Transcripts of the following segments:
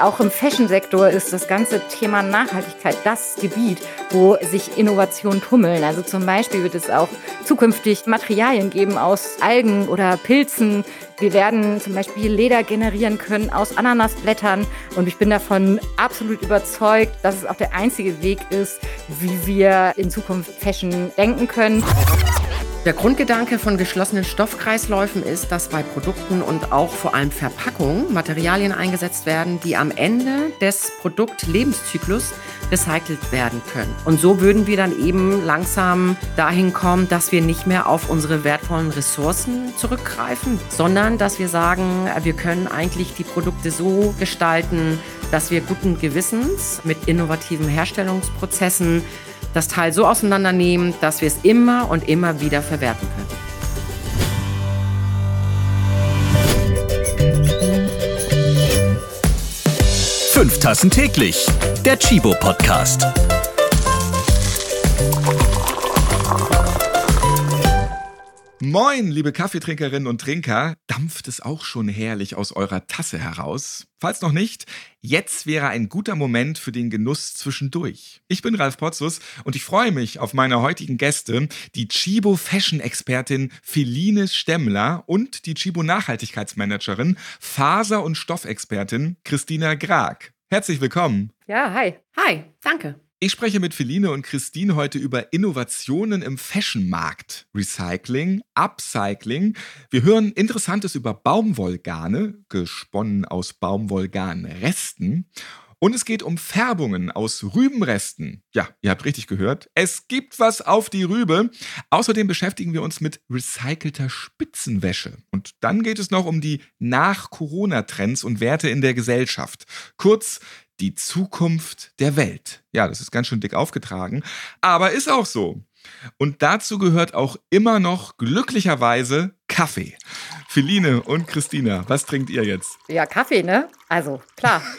Auch im Fashion-Sektor ist das ganze Thema Nachhaltigkeit das Gebiet, wo sich Innovationen tummeln. Also zum Beispiel wird es auch zukünftig Materialien geben aus Algen oder Pilzen. Wir werden zum Beispiel Leder generieren können aus Ananasblättern. Und ich bin davon absolut überzeugt, dass es auch der einzige Weg ist, wie wir in Zukunft Fashion denken können. Der Grundgedanke von geschlossenen Stoffkreisläufen ist, dass bei Produkten und auch vor allem Verpackungen Materialien eingesetzt werden, die am Ende des Produktlebenszyklus recycelt werden können. Und so würden wir dann eben langsam dahin kommen, dass wir nicht mehr auf unsere wertvollen Ressourcen zurückgreifen, sondern dass wir sagen, wir können eigentlich die Produkte so gestalten, dass wir guten Gewissens mit innovativen Herstellungsprozessen das Teil so auseinandernehmen, dass wir es immer und immer wieder verwerten können. Fünf Tassen täglich. Der Chibo Podcast. Moin, liebe Kaffeetrinkerinnen und Trinker. Dampft es auch schon herrlich aus eurer Tasse heraus? Falls noch nicht, jetzt wäre ein guter Moment für den Genuss zwischendurch. Ich bin Ralf Potzus und ich freue mich auf meine heutigen Gäste, die Chibo Fashion Expertin Feline Stemmler und die Chibo Nachhaltigkeitsmanagerin, Faser- und Stoffexpertin Christina Grag. Herzlich willkommen. Ja, hi. Hi, danke. Ich spreche mit Feline und Christine heute über Innovationen im Fashionmarkt, Recycling, Upcycling. Wir hören Interessantes über Baumwollgarne, gesponnen aus Baumwollgarnresten. Und es geht um Färbungen aus Rübenresten. Ja, ihr habt richtig gehört. Es gibt was auf die Rübe. Außerdem beschäftigen wir uns mit recycelter Spitzenwäsche. Und dann geht es noch um die Nach-Corona-Trends und Werte in der Gesellschaft. Kurz, die Zukunft der Welt. Ja, das ist ganz schön dick aufgetragen, aber ist auch so. Und dazu gehört auch immer noch glücklicherweise Kaffee. Feline und Christina, was trinkt ihr jetzt? Ja, Kaffee, ne? Also, klar.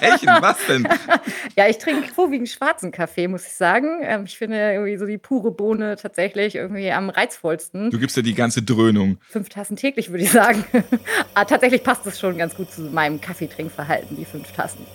Welchen? Was denn? ja, ich trinke vorwiegend schwarzen Kaffee, muss ich sagen. Ähm, ich finde irgendwie so die pure Bohne tatsächlich irgendwie am reizvollsten. Du gibst ja die ganze Dröhnung. Fünf Tassen täglich, würde ich sagen. Aber ah, tatsächlich passt es schon ganz gut zu meinem Kaffeetrinkverhalten, die fünf Tassen.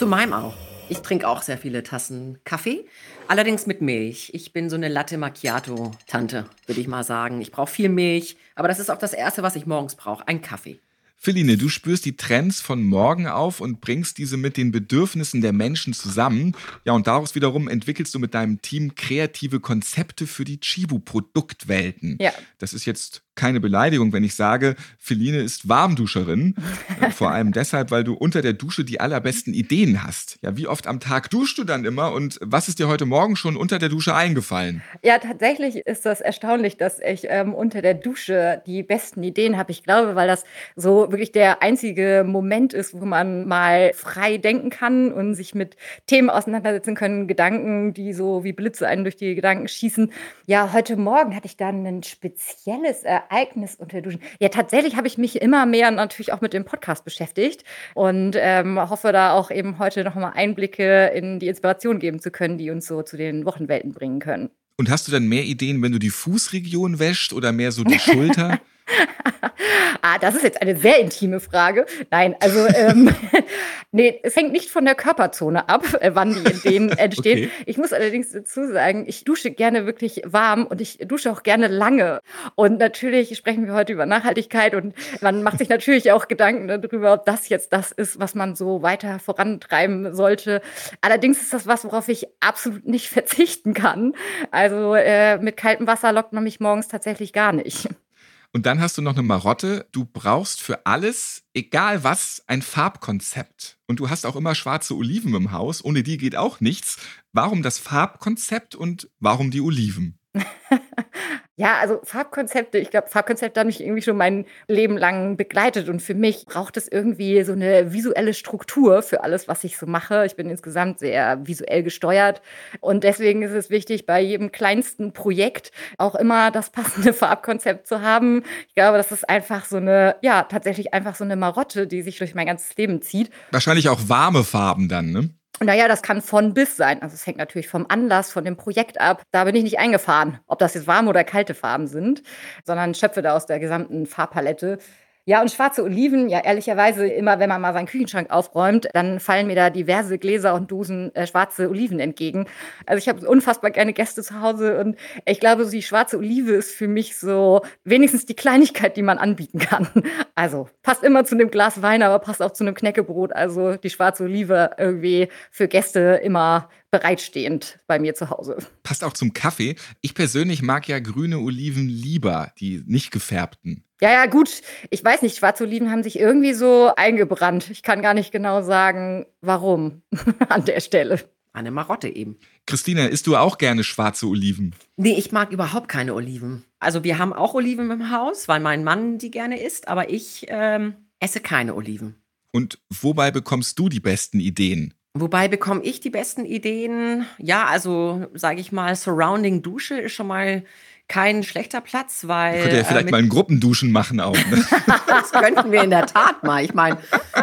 Zu meinem auch. Ich trinke auch sehr viele Tassen Kaffee, allerdings mit Milch. Ich bin so eine Latte Macchiato-Tante, würde ich mal sagen. Ich brauche viel Milch, aber das ist auch das Erste, was ich morgens brauche, ein Kaffee. Feline, du spürst die Trends von morgen auf und bringst diese mit den Bedürfnissen der Menschen zusammen. Ja, und daraus wiederum entwickelst du mit deinem Team kreative Konzepte für die Chibu-Produktwelten. Ja. Das ist jetzt keine Beleidigung, wenn ich sage, Feline ist Warmduscherin. Äh, vor allem deshalb, weil du unter der Dusche die allerbesten Ideen hast. Ja, wie oft am Tag duschst du dann immer und was ist dir heute Morgen schon unter der Dusche eingefallen? Ja, tatsächlich ist das erstaunlich, dass ich ähm, unter der Dusche die besten Ideen habe. Ich glaube, weil das so wirklich der einzige Moment ist, wo man mal frei denken kann und sich mit Themen auseinandersetzen können, Gedanken, die so wie Blitze einen durch die Gedanken schießen. Ja, heute Morgen hatte ich dann ein spezielles Ereignis Ereignis unter Duschen? Ja, tatsächlich habe ich mich immer mehr natürlich auch mit dem Podcast beschäftigt und ähm, hoffe da auch eben heute nochmal Einblicke in die Inspiration geben zu können, die uns so zu den Wochenwelten bringen können. Und hast du dann mehr Ideen, wenn du die Fußregion wäscht oder mehr so die Schulter? ah, das ist jetzt eine sehr intime Frage. Nein, also ähm, nee, es hängt nicht von der Körperzone ab, äh, wann die Ideen entstehen. Okay. Ich muss allerdings dazu sagen, ich dusche gerne wirklich warm und ich dusche auch gerne lange. Und natürlich sprechen wir heute über Nachhaltigkeit und man macht sich natürlich auch Gedanken darüber, ob das jetzt das ist, was man so weiter vorantreiben sollte. Allerdings ist das was, worauf ich absolut nicht verzichten kann. Also äh, mit kaltem Wasser lockt man mich morgens tatsächlich gar nicht. Und dann hast du noch eine Marotte. Du brauchst für alles, egal was, ein Farbkonzept. Und du hast auch immer schwarze Oliven im Haus. Ohne die geht auch nichts. Warum das Farbkonzept und warum die Oliven? Ja, also Farbkonzepte, ich glaube, Farbkonzepte haben mich irgendwie schon mein Leben lang begleitet und für mich braucht es irgendwie so eine visuelle Struktur für alles, was ich so mache. Ich bin insgesamt sehr visuell gesteuert und deswegen ist es wichtig, bei jedem kleinsten Projekt auch immer das passende Farbkonzept zu haben. Ich glaube, das ist einfach so eine, ja, tatsächlich einfach so eine Marotte, die sich durch mein ganzes Leben zieht. Wahrscheinlich auch warme Farben dann, ne? Naja, das kann von bis sein. Also es hängt natürlich vom Anlass, von dem Projekt ab. Da bin ich nicht eingefahren, ob das jetzt warme oder kalte Farben sind, sondern schöpfe da aus der gesamten Farbpalette. Ja, und schwarze Oliven, ja, ehrlicherweise, immer wenn man mal seinen Küchenschrank aufräumt, dann fallen mir da diverse Gläser und Dosen äh, schwarze Oliven entgegen. Also ich habe unfassbar gerne Gäste zu Hause und ich glaube, die schwarze Olive ist für mich so wenigstens die Kleinigkeit, die man anbieten kann. Also passt immer zu einem Glas Wein, aber passt auch zu einem Knäckebrot. Also die schwarze Olive irgendwie für Gäste immer bereitstehend bei mir zu Hause. Passt auch zum Kaffee. Ich persönlich mag ja grüne Oliven lieber, die nicht gefärbten. Ja, ja, gut. Ich weiß nicht, schwarze Oliven haben sich irgendwie so eingebrannt. Ich kann gar nicht genau sagen, warum an der Stelle. Eine Marotte eben. Christina, isst du auch gerne schwarze Oliven? Nee, ich mag überhaupt keine Oliven. Also wir haben auch Oliven im Haus, weil mein Mann die gerne isst, aber ich ähm, esse keine Oliven. Und wobei bekommst du die besten Ideen? Wobei bekomme ich die besten Ideen? Ja, also sage ich mal, Surrounding Dusche ist schon mal kein schlechter Platz, weil. Könnte ja vielleicht äh, mal ein Gruppenduschen machen auch. Ne? das könnten wir in der Tat mal. Ich meine,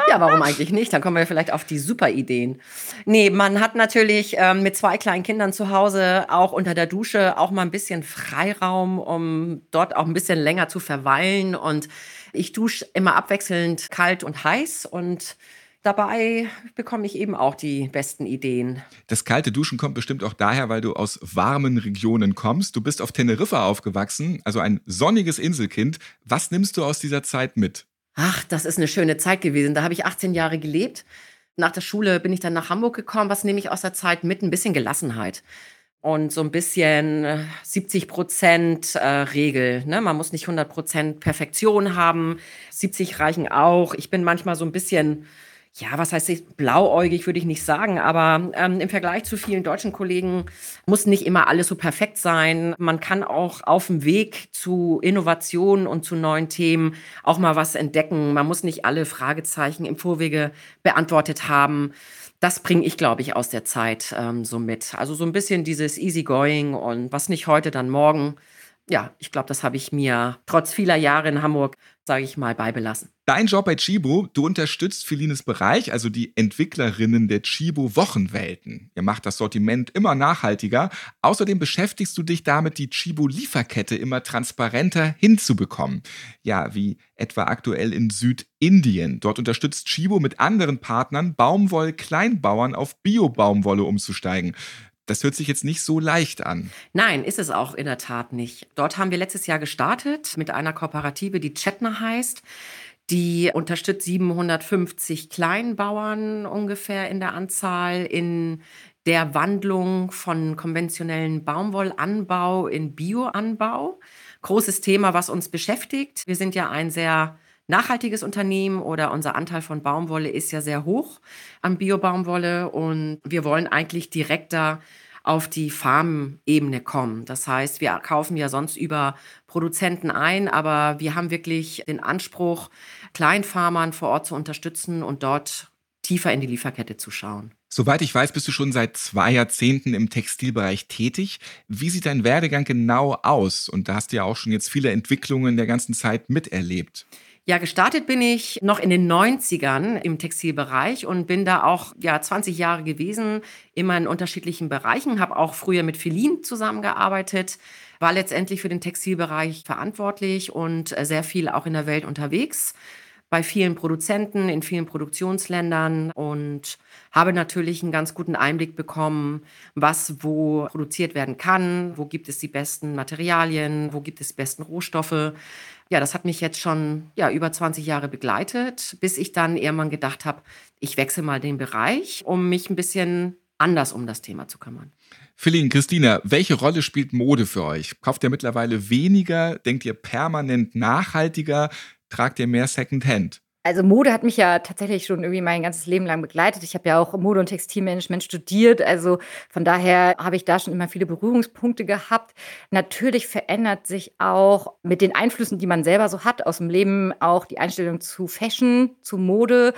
ja, warum eigentlich nicht? Dann kommen wir vielleicht auf die super Ideen. Nee, man hat natürlich ähm, mit zwei kleinen Kindern zu Hause auch unter der Dusche auch mal ein bisschen Freiraum, um dort auch ein bisschen länger zu verweilen. Und ich dusche immer abwechselnd kalt und heiß und dabei bekomme ich eben auch die besten Ideen. Das kalte Duschen kommt bestimmt auch daher, weil du aus warmen Regionen kommst. Du bist auf Teneriffa aufgewachsen, also ein sonniges Inselkind. Was nimmst du aus dieser Zeit mit? Ach, das ist eine schöne Zeit gewesen. Da habe ich 18 Jahre gelebt. Nach der Schule bin ich dann nach Hamburg gekommen. Was nehme ich aus der Zeit mit? Ein bisschen Gelassenheit und so ein bisschen 70 äh, Prozent äh, Regel. Ne? Man muss nicht 100 Prozent Perfektion haben. 70 reichen auch. Ich bin manchmal so ein bisschen ja, was heißt blauäugig würde ich nicht sagen, aber ähm, im Vergleich zu vielen deutschen Kollegen muss nicht immer alles so perfekt sein. Man kann auch auf dem Weg zu Innovationen und zu neuen Themen auch mal was entdecken. Man muss nicht alle Fragezeichen im Vorwege beantwortet haben. Das bringe ich, glaube ich, aus der Zeit ähm, so mit. Also so ein bisschen dieses Easygoing und was nicht heute, dann morgen. Ja, ich glaube, das habe ich mir trotz vieler Jahre in Hamburg sage ich mal, beibelassen. Dein Job bei Chibo, du unterstützt Felines Bereich, also die Entwicklerinnen der Chibo Wochenwelten. Ihr macht das Sortiment immer nachhaltiger. Außerdem beschäftigst du dich damit, die Chibo Lieferkette immer transparenter hinzubekommen. Ja, wie etwa aktuell in Südindien. Dort unterstützt Chibo mit anderen Partnern Baumwoll-Kleinbauern auf Bio-Baumwolle umzusteigen. Das hört sich jetzt nicht so leicht an. Nein, ist es auch in der Tat nicht. Dort haben wir letztes Jahr gestartet mit einer Kooperative, die Chetner heißt. Die unterstützt 750 Kleinbauern ungefähr in der Anzahl in der Wandlung von konventionellen Baumwollanbau in Bioanbau. Großes Thema, was uns beschäftigt. Wir sind ja ein sehr nachhaltiges Unternehmen oder unser Anteil von Baumwolle ist ja sehr hoch an Biobaumwolle und wir wollen eigentlich direkter auf die Farmebene kommen. Das heißt, wir kaufen ja sonst über Produzenten ein, aber wir haben wirklich den Anspruch, Kleinfarmern vor Ort zu unterstützen und dort tiefer in die Lieferkette zu schauen. Soweit ich weiß, bist du schon seit zwei Jahrzehnten im Textilbereich tätig. Wie sieht dein Werdegang genau aus? Und da hast du ja auch schon jetzt viele Entwicklungen der ganzen Zeit miterlebt. Ja, gestartet bin ich noch in den 90ern im Textilbereich und bin da auch ja 20 Jahre gewesen, immer in unterschiedlichen Bereichen, habe auch früher mit Filin zusammengearbeitet, war letztendlich für den Textilbereich verantwortlich und äh, sehr viel auch in der Welt unterwegs bei vielen Produzenten in vielen Produktionsländern und habe natürlich einen ganz guten Einblick bekommen, was wo produziert werden kann, wo gibt es die besten Materialien, wo gibt es die besten Rohstoffe. Ja, das hat mich jetzt schon ja, über 20 Jahre begleitet, bis ich dann irgendwann gedacht habe, ich wechsle mal den Bereich, um mich ein bisschen anders um das Thema zu kümmern. Philin, Christina, welche Rolle spielt Mode für euch? Kauft ihr mittlerweile weniger? Denkt ihr permanent nachhaltiger? Tragt ihr mehr Secondhand? Also Mode hat mich ja tatsächlich schon irgendwie mein ganzes Leben lang begleitet. Ich habe ja auch Mode- und Textilmanagement studiert. Also von daher habe ich da schon immer viele Berührungspunkte gehabt. Natürlich verändert sich auch mit den Einflüssen, die man selber so hat aus dem Leben, auch die Einstellung zu Fashion, zu Mode.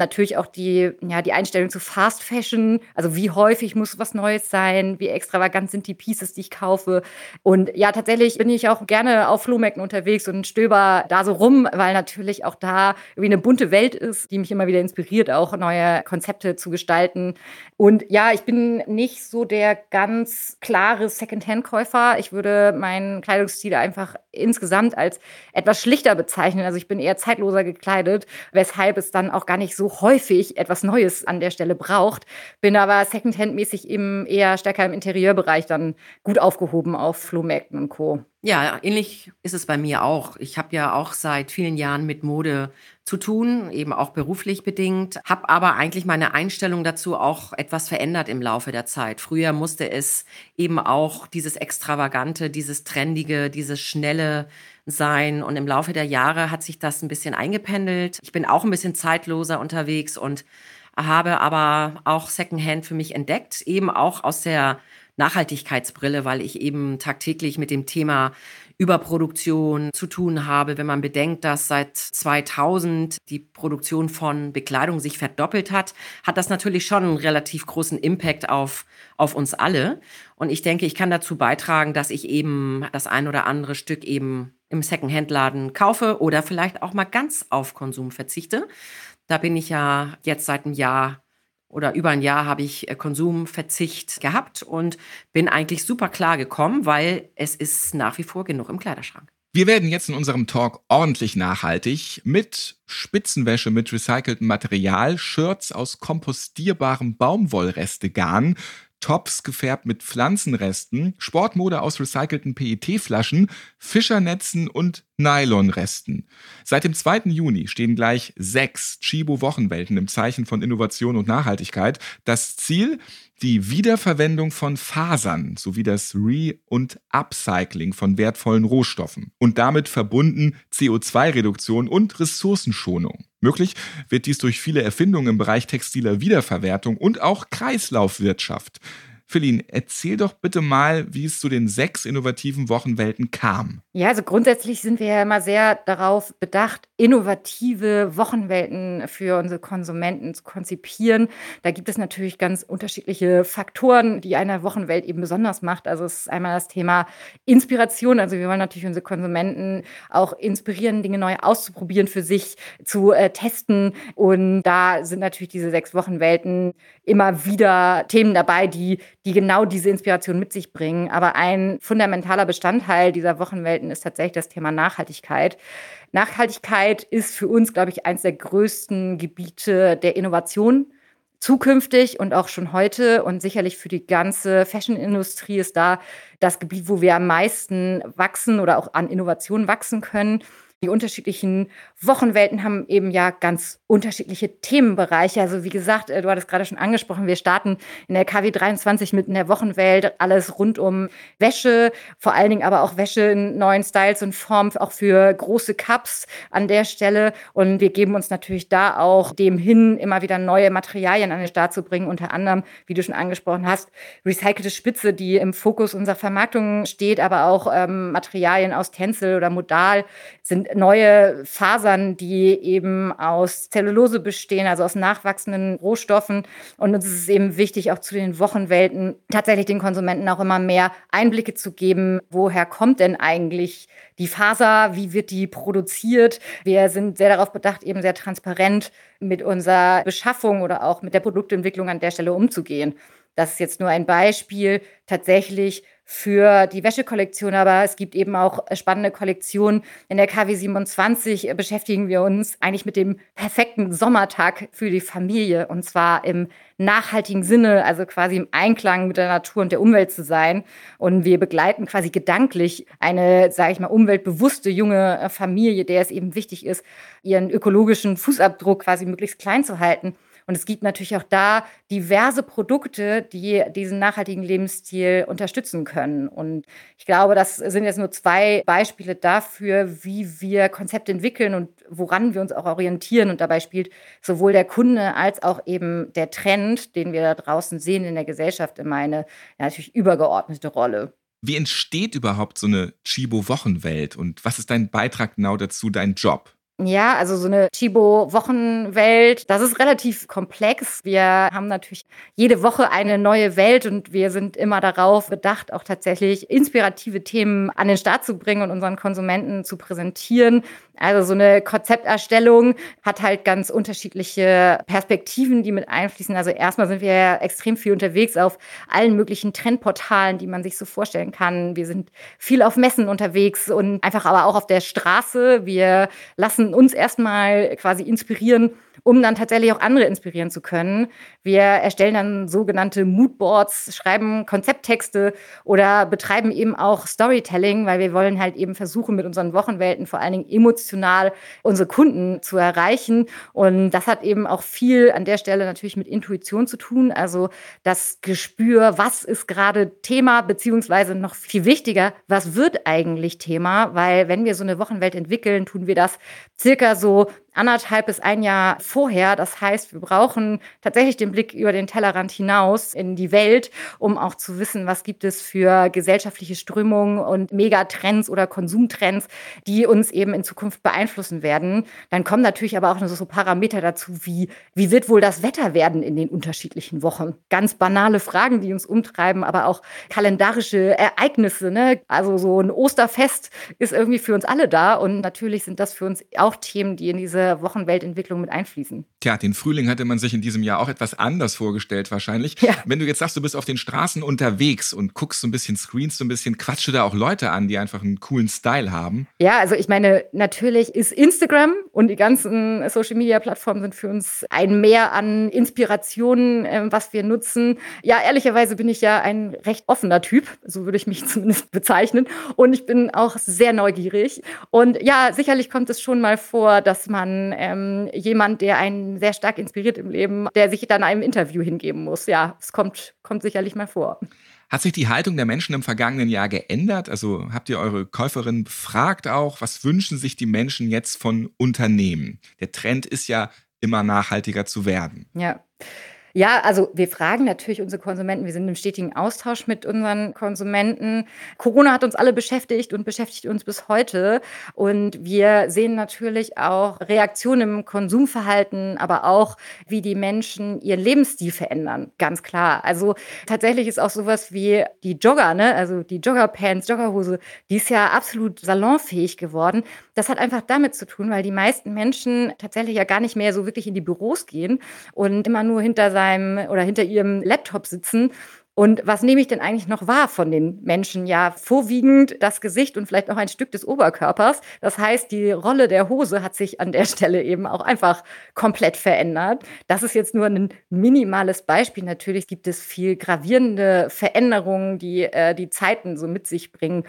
Natürlich auch die, ja, die Einstellung zu Fast Fashion. Also wie häufig muss was Neues sein? Wie extravagant sind die Pieces, die ich kaufe? Und ja, tatsächlich bin ich auch gerne auf Flohmärkten unterwegs und stöber da so rum, weil natürlich auch da irgendwie eine bunte Welt ist, die mich immer wieder inspiriert, auch neue Konzepte zu gestalten. Und ja, ich bin nicht so der ganz klare Secondhand-Käufer. Ich würde meinen Kleidungsstil einfach insgesamt als etwas schlichter bezeichnen. Also ich bin eher zeitloser gekleidet, weshalb es dann auch gar nicht so häufig etwas Neues an der Stelle braucht. Bin aber Secondhand-mäßig eher stärker im Interieurbereich dann gut aufgehoben auf Flohmärkten und Co. Ja, ähnlich ist es bei mir auch. Ich habe ja auch seit vielen Jahren mit Mode zu tun, eben auch beruflich bedingt, habe aber eigentlich meine Einstellung dazu auch etwas verändert im Laufe der Zeit. Früher musste es eben auch dieses Extravagante, dieses Trendige, dieses Schnelle sein und im Laufe der Jahre hat sich das ein bisschen eingependelt. Ich bin auch ein bisschen zeitloser unterwegs und habe aber auch Secondhand für mich entdeckt, eben auch aus der Nachhaltigkeitsbrille, weil ich eben tagtäglich mit dem Thema Überproduktion zu tun habe. Wenn man bedenkt, dass seit 2000 die Produktion von Bekleidung sich verdoppelt hat, hat das natürlich schon einen relativ großen Impact auf, auf uns alle. Und ich denke, ich kann dazu beitragen, dass ich eben das ein oder andere Stück eben im Secondhand-Laden kaufe oder vielleicht auch mal ganz auf Konsum verzichte. Da bin ich ja jetzt seit einem Jahr oder über ein Jahr habe ich äh, Konsumverzicht gehabt und bin eigentlich super klar gekommen, weil es ist nach wie vor genug im Kleiderschrank. Wir werden jetzt in unserem Talk ordentlich nachhaltig mit Spitzenwäsche mit recyceltem Material, Shirts aus kompostierbarem Baumwollrestegarn, Tops gefärbt mit Pflanzenresten, Sportmode aus recycelten PET-Flaschen, Fischernetzen und Nylonresten. Seit dem 2. Juni stehen gleich sechs Chibo-Wochenwelten im Zeichen von Innovation und Nachhaltigkeit. Das Ziel, die Wiederverwendung von Fasern sowie das Re- und Upcycling von wertvollen Rohstoffen und damit verbunden CO2-Reduktion und Ressourcenschonung. Möglich wird dies durch viele Erfindungen im Bereich textiler Wiederverwertung und auch Kreislaufwirtschaft. Feline, erzähl doch bitte mal, wie es zu den sechs innovativen Wochenwelten kam. Ja, also grundsätzlich sind wir ja immer sehr darauf bedacht, innovative Wochenwelten für unsere Konsumenten zu konzipieren. Da gibt es natürlich ganz unterschiedliche Faktoren, die eine Wochenwelt eben besonders macht. Also es ist einmal das Thema Inspiration. Also wir wollen natürlich unsere Konsumenten auch inspirieren, Dinge neu auszuprobieren, für sich zu äh, testen. Und da sind natürlich diese sechs Wochenwelten immer wieder Themen dabei, die die genau diese Inspiration mit sich bringen. Aber ein fundamentaler Bestandteil dieser Wochenwelten ist tatsächlich das Thema Nachhaltigkeit. Nachhaltigkeit ist für uns, glaube ich, eines der größten Gebiete der Innovation zukünftig und auch schon heute und sicherlich für die ganze Fashion-Industrie ist da das Gebiet, wo wir am meisten wachsen oder auch an Innovationen wachsen können. Die unterschiedlichen Wochenwelten haben eben ja ganz unterschiedliche Themenbereiche. Also wie gesagt, äh, du hattest gerade schon angesprochen, wir starten in der KW 23 mit in der Wochenwelt alles rund um Wäsche, vor allen Dingen aber auch Wäsche in neuen Styles und Formen, auch für große Cups an der Stelle. Und wir geben uns natürlich da auch dem hin, immer wieder neue Materialien an den Start zu bringen. Unter anderem, wie du schon angesprochen hast, recycelte Spitze, die im Fokus unserer Vermarktung steht, aber auch ähm, Materialien aus Tencel oder Modal sind neue Fasern, die eben aus Zellulose bestehen, also aus nachwachsenden Rohstoffen. Und uns ist es eben wichtig, auch zu den Wochenwelten tatsächlich den Konsumenten auch immer mehr Einblicke zu geben. Woher kommt denn eigentlich die Faser? Wie wird die produziert? Wir sind sehr darauf bedacht, eben sehr transparent mit unserer Beschaffung oder auch mit der Produktentwicklung an der Stelle umzugehen. Das ist jetzt nur ein Beispiel. Tatsächlich für die Wäschekollektion, aber es gibt eben auch spannende Kollektionen. In der KW 27 beschäftigen wir uns eigentlich mit dem perfekten Sommertag für die Familie und zwar im nachhaltigen Sinne, also quasi im Einklang mit der Natur und der Umwelt zu sein. Und wir begleiten quasi gedanklich eine, sage ich mal, umweltbewusste junge Familie, der es eben wichtig ist, ihren ökologischen Fußabdruck quasi möglichst klein zu halten. Und es gibt natürlich auch da diverse Produkte, die diesen nachhaltigen Lebensstil unterstützen können. Und ich glaube, das sind jetzt nur zwei Beispiele dafür, wie wir Konzepte entwickeln und woran wir uns auch orientieren. Und dabei spielt sowohl der Kunde als auch eben der Trend, den wir da draußen sehen in der Gesellschaft, immer eine natürlich übergeordnete Rolle. Wie entsteht überhaupt so eine Chibo-Wochenwelt und was ist dein Beitrag genau dazu, dein Job? Ja, also so eine Chibo-Wochenwelt, das ist relativ komplex. Wir haben natürlich jede Woche eine neue Welt und wir sind immer darauf bedacht, auch tatsächlich inspirative Themen an den Start zu bringen und unseren Konsumenten zu präsentieren. Also so eine Konzepterstellung hat halt ganz unterschiedliche Perspektiven, die mit einfließen. Also erstmal sind wir extrem viel unterwegs auf allen möglichen Trendportalen, die man sich so vorstellen kann. Wir sind viel auf Messen unterwegs und einfach aber auch auf der Straße. Wir lassen uns erstmal quasi inspirieren um dann tatsächlich auch andere inspirieren zu können. Wir erstellen dann sogenannte Moodboards, schreiben Konzepttexte oder betreiben eben auch Storytelling, weil wir wollen halt eben versuchen, mit unseren Wochenwelten vor allen Dingen emotional unsere Kunden zu erreichen. Und das hat eben auch viel an der Stelle natürlich mit Intuition zu tun. Also das Gespür, was ist gerade Thema, beziehungsweise noch viel wichtiger, was wird eigentlich Thema? Weil wenn wir so eine Wochenwelt entwickeln, tun wir das circa so anderthalb bis ein Jahr vorher. Das heißt, wir brauchen tatsächlich den Blick über den Tellerrand hinaus in die Welt, um auch zu wissen, was gibt es für gesellschaftliche Strömungen und Megatrends oder Konsumtrends, die uns eben in Zukunft beeinflussen werden. Dann kommen natürlich aber auch so Parameter dazu, wie, wie wird wohl das Wetter werden in den unterschiedlichen Wochen? Ganz banale Fragen, die uns umtreiben, aber auch kalendarische Ereignisse. Ne? Also so ein Osterfest ist irgendwie für uns alle da und natürlich sind das für uns auch Themen, die in diese diese Wochenweltentwicklung mit einfließen. Tja, den Frühling hatte man sich in diesem Jahr auch etwas anders vorgestellt wahrscheinlich. Ja. Wenn du jetzt sagst, du bist auf den Straßen unterwegs und guckst so ein bisschen Screens, so ein bisschen quatschst du da auch Leute an, die einfach einen coolen Style haben? Ja, also ich meine, natürlich ist Instagram und die ganzen Social-Media-Plattformen sind für uns ein Mehr an Inspirationen, äh, was wir nutzen. Ja, ehrlicherweise bin ich ja ein recht offener Typ, so würde ich mich zumindest bezeichnen. Und ich bin auch sehr neugierig. Und ja, sicherlich kommt es schon mal vor, dass man ähm, jemand, der einen sehr stark inspiriert im Leben, der sich dann einem Interview hingeben muss. Ja, es kommt, kommt sicherlich mal vor. Hat sich die Haltung der Menschen im vergangenen Jahr geändert? Also habt ihr eure Käuferinnen befragt auch? Was wünschen sich die Menschen jetzt von Unternehmen? Der Trend ist ja immer nachhaltiger zu werden. Ja. Ja, also wir fragen natürlich unsere Konsumenten. Wir sind im stetigen Austausch mit unseren Konsumenten. Corona hat uns alle beschäftigt und beschäftigt uns bis heute. Und wir sehen natürlich auch Reaktionen im Konsumverhalten, aber auch, wie die Menschen ihren Lebensstil verändern. Ganz klar. Also tatsächlich ist auch sowas wie die Jogger, ne? also die Joggerpants, Joggerhose, die ist ja absolut salonfähig geworden. Das hat einfach damit zu tun, weil die meisten Menschen tatsächlich ja gar nicht mehr so wirklich in die Büros gehen und immer nur hinter seinem oder hinter ihrem Laptop sitzen. Und was nehme ich denn eigentlich noch wahr von den Menschen? Ja, vorwiegend das Gesicht und vielleicht auch ein Stück des Oberkörpers. Das heißt, die Rolle der Hose hat sich an der Stelle eben auch einfach komplett verändert. Das ist jetzt nur ein minimales Beispiel. Natürlich gibt es viel gravierende Veränderungen, die äh, die Zeiten so mit sich bringen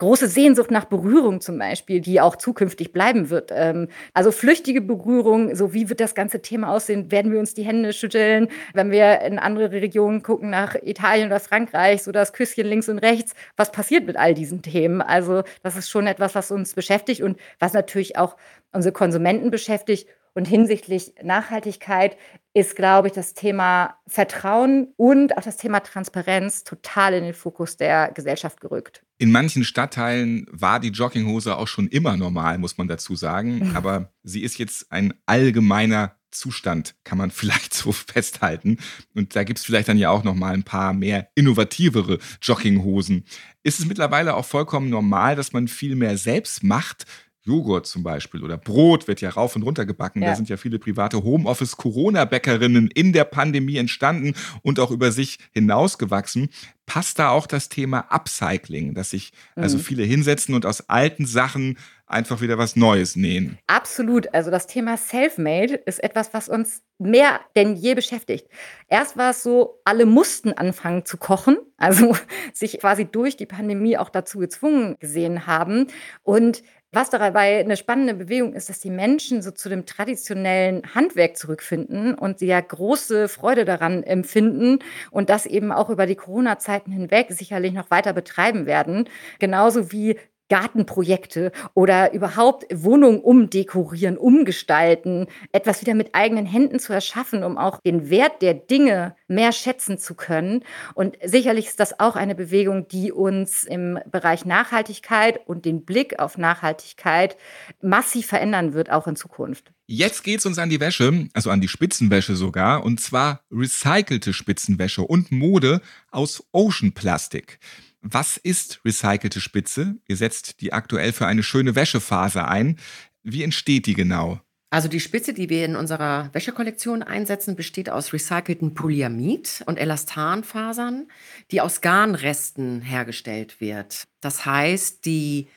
große Sehnsucht nach Berührung zum Beispiel, die auch zukünftig bleiben wird. Ähm, also flüchtige Berührung, so wie wird das ganze Thema aussehen? Werden wir uns die Hände schütteln? Wenn wir in andere Regionen gucken, nach Italien oder Frankreich, so das Küsschen links und rechts, was passiert mit all diesen Themen? Also das ist schon etwas, was uns beschäftigt und was natürlich auch unsere Konsumenten beschäftigt und hinsichtlich Nachhaltigkeit ist, glaube ich, das Thema Vertrauen und auch das Thema Transparenz total in den Fokus der Gesellschaft gerückt. In manchen Stadtteilen war die Jogginghose auch schon immer normal, muss man dazu sagen. Aber sie ist jetzt ein allgemeiner Zustand, kann man vielleicht so festhalten. Und da gibt es vielleicht dann ja auch noch mal ein paar mehr innovativere Jogginghosen. Ist es mittlerweile auch vollkommen normal, dass man viel mehr selbst macht? Joghurt zum Beispiel oder Brot wird ja rauf und runter gebacken. Ja. Da sind ja viele private Homeoffice-Corona-Bäckerinnen in der Pandemie entstanden und auch über sich hinausgewachsen. Passt da auch das Thema Upcycling, dass sich also mhm. viele hinsetzen und aus alten Sachen einfach wieder was Neues nähen. Absolut. Also das Thema Selfmade ist etwas, was uns mehr denn je beschäftigt. Erst war es so, alle mussten anfangen zu kochen, also sich quasi durch die Pandemie auch dazu gezwungen gesehen haben. Und was dabei eine spannende Bewegung ist, dass die Menschen so zu dem traditionellen Handwerk zurückfinden und sie ja große Freude daran empfinden und das eben auch über die Corona-Zeiten hinweg sicherlich noch weiter betreiben werden. Genauso wie Gartenprojekte oder überhaupt Wohnungen umdekorieren, umgestalten, etwas wieder mit eigenen Händen zu erschaffen, um auch den Wert der Dinge mehr schätzen zu können. Und sicherlich ist das auch eine Bewegung, die uns im Bereich Nachhaltigkeit und den Blick auf Nachhaltigkeit massiv verändern wird, auch in Zukunft. Jetzt geht's uns an die Wäsche, also an die Spitzenwäsche sogar, und zwar recycelte Spitzenwäsche und Mode aus Ocean Plastik. Was ist recycelte Spitze? Ihr setzt die aktuell für eine schöne Wäschephase ein. Wie entsteht die genau? Also die Spitze, die wir in unserer Wäschekollektion einsetzen, besteht aus recycelten Polyamid und Elastanfasern, die aus Garnresten hergestellt wird. Das heißt, die